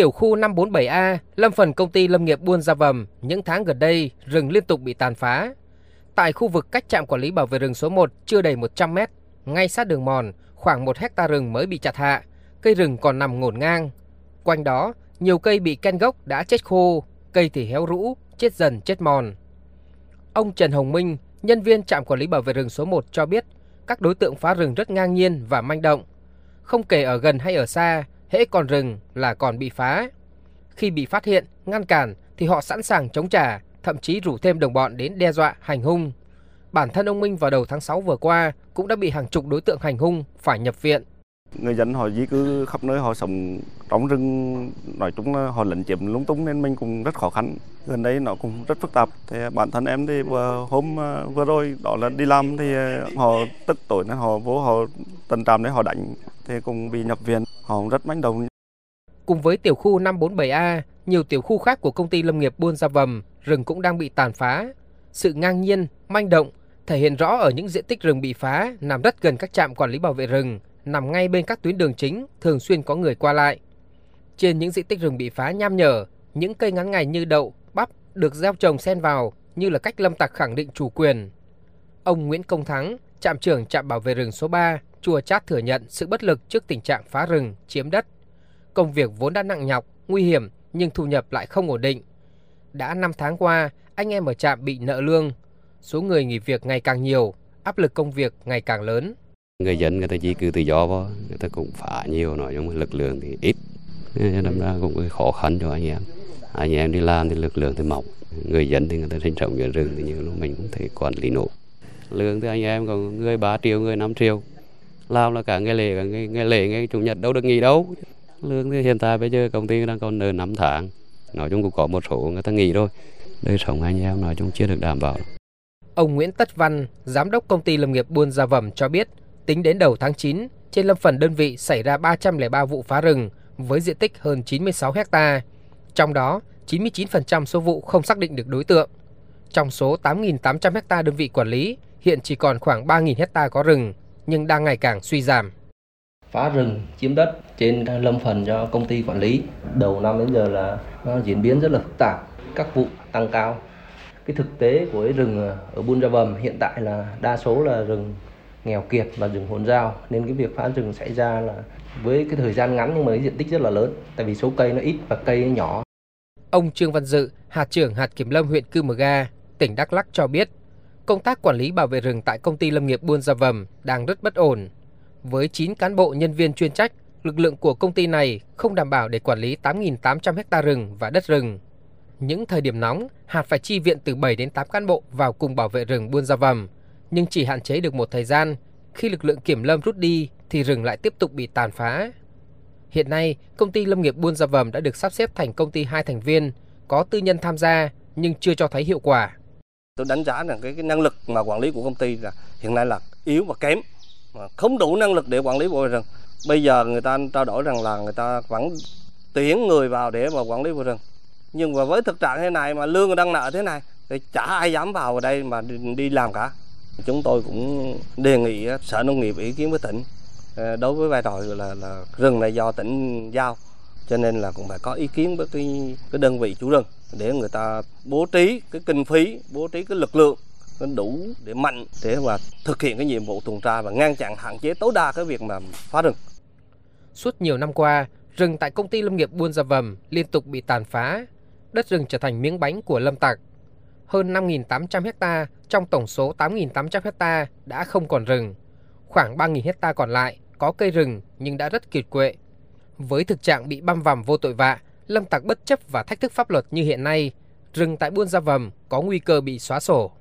Tiểu khu 547A, lâm phần công ty lâm nghiệp Buôn Gia Vầm, những tháng gần đây rừng liên tục bị tàn phá. Tại khu vực cách trạm quản lý bảo vệ rừng số 1 chưa đầy 100 mét, ngay sát đường mòn, khoảng 1 hecta rừng mới bị chặt hạ, cây rừng còn nằm ngổn ngang. Quanh đó, nhiều cây bị ken gốc đã chết khô, cây thì héo rũ, chết dần chết mòn. Ông Trần Hồng Minh, nhân viên trạm quản lý bảo vệ rừng số 1 cho biết, các đối tượng phá rừng rất ngang nhiên và manh động. Không kể ở gần hay ở xa, hễ còn rừng là còn bị phá. Khi bị phát hiện, ngăn cản thì họ sẵn sàng chống trả, thậm chí rủ thêm đồng bọn đến đe dọa, hành hung. Bản thân ông Minh vào đầu tháng 6 vừa qua cũng đã bị hàng chục đối tượng hành hung phải nhập viện. Người dân họ di cư khắp nơi họ sống trong rừng nói chung là họ lấn chiếm lúng túng nên mình cũng rất khó khăn. Gần đây nó cũng rất phức tạp. Thì bản thân em thì vừa hôm à, vừa rồi đó là đi làm thì à, họ tức tối nên họ vô họ tần trạm để họ đánh thì cũng bị nhập viện. Họ cũng rất manh động. Cùng với tiểu khu 547A, nhiều tiểu khu khác của công ty lâm nghiệp Buôn Gia Vầm, rừng cũng đang bị tàn phá. Sự ngang nhiên, manh động thể hiện rõ ở những diện tích rừng bị phá nằm rất gần các trạm quản lý bảo vệ rừng, nằm ngay bên các tuyến đường chính, thường xuyên có người qua lại. Trên những diện tích rừng bị phá nham nhở, những cây ngắn ngày như đậu, bắp được gieo trồng xen vào như là cách lâm tặc khẳng định chủ quyền. Ông Nguyễn Công Thắng, trạm trưởng trạm bảo vệ rừng số 3, Chùa Chát thừa nhận sự bất lực trước tình trạng phá rừng, chiếm đất. Công việc vốn đã nặng nhọc, nguy hiểm nhưng thu nhập lại không ổn định. Đã 5 tháng qua, anh em ở trạm bị nợ lương, số người nghỉ việc ngày càng nhiều, áp lực công việc ngày càng lớn. Người dân người ta chỉ cư tự do vào, người ta cũng phá nhiều, nói chung lực lượng thì ít, nên ra cũng khó khăn cho anh em. Anh em đi làm thì lực lượng thì mỏng, người dân thì người ta sinh sống giữa rừng thì nhiều lúc mình cũng thể quản lý nổi. Lương thì anh em còn người 3 triệu, người 5 triệu, làm là cả ngày lễ, cả ngày, ngày lễ, ngày chủ nhật đâu được nghỉ đâu. Lương thì hiện tại bây giờ công ty đang còn nợ 5 tháng, nói chung cũng có một số người ta nghỉ rồi, đời sống anh em nói chung chưa được đảm bảo. Ông Nguyễn Tất Văn, giám đốc công ty lâm nghiệp Buôn Gia Vẩm cho biết, tính đến đầu tháng 9, trên lâm phần đơn vị xảy ra 303 vụ phá rừng với diện tích hơn 96 hecta. Trong đó, 99% số vụ không xác định được đối tượng. Trong số 8.800 hecta đơn vị quản lý, hiện chỉ còn khoảng 3.000 hecta có rừng, nhưng đang ngày càng suy giảm. Phá rừng, chiếm đất trên lâm phần cho công ty quản lý. Đầu năm đến giờ là nó diễn biến rất là phức tạp, các vụ tăng cao cái thực tế của cái rừng ở Buôn Gia Bầm hiện tại là đa số là rừng nghèo kiệt và rừng hồn giao nên cái việc phá rừng xảy ra là với cái thời gian ngắn nhưng mà cái diện tích rất là lớn tại vì số cây nó ít và cây nó nhỏ. Ông Trương Văn Dự, hạt trưởng hạt kiểm lâm huyện Cư Mờ Ga, tỉnh Đắk Lắk cho biết, công tác quản lý bảo vệ rừng tại công ty lâm nghiệp Buôn Gia Vầm đang rất bất ổn. Với 9 cán bộ nhân viên chuyên trách, lực lượng của công ty này không đảm bảo để quản lý 8.800 ha rừng và đất rừng. Những thời điểm nóng, hạt phải chi viện từ 7 đến 8 cán bộ vào cùng bảo vệ rừng Buôn Gia Vầm, nhưng chỉ hạn chế được một thời gian. Khi lực lượng kiểm lâm rút đi thì rừng lại tiếp tục bị tàn phá. Hiện nay, công ty lâm nghiệp Buôn Gia Vầm đã được sắp xếp thành công ty hai thành viên, có tư nhân tham gia nhưng chưa cho thấy hiệu quả. Tôi đánh giá rằng cái, cái năng lực mà quản lý của công ty là hiện nay là yếu và kém, mà không đủ năng lực để quản lý bảo rừng. Bây giờ người ta trao đổi rằng là người ta vẫn tuyển người vào để mà quản lý bảo rừng. Nhưng mà với thực trạng thế này mà lương đang nợ thế này thì chả ai dám vào ở đây mà đi, đi làm cả. Chúng tôi cũng đề nghị sở nông nghiệp ý kiến với tỉnh ờ, đối với vai trò là, là rừng này do tỉnh giao cho nên là cũng phải có ý kiến với cái, cái đơn vị chủ rừng để người ta bố trí cái kinh phí bố trí cái lực lượng đủ để mạnh để mà thực hiện cái nhiệm vụ tuần tra và ngăn chặn hạn chế tối đa cái việc mà phá rừng. Suốt nhiều năm qua, rừng tại công ty lâm nghiệp Buôn Gia Vầm liên tục bị tàn phá đất rừng trở thành miếng bánh của lâm tặc. Hơn 5.800 hecta trong tổng số 8.800 hecta đã không còn rừng. Khoảng 3.000 hecta còn lại có cây rừng nhưng đã rất kiệt quệ. Với thực trạng bị băm vằm vô tội vạ, lâm tặc bất chấp và thách thức pháp luật như hiện nay, rừng tại Buôn Gia Vầm có nguy cơ bị xóa sổ.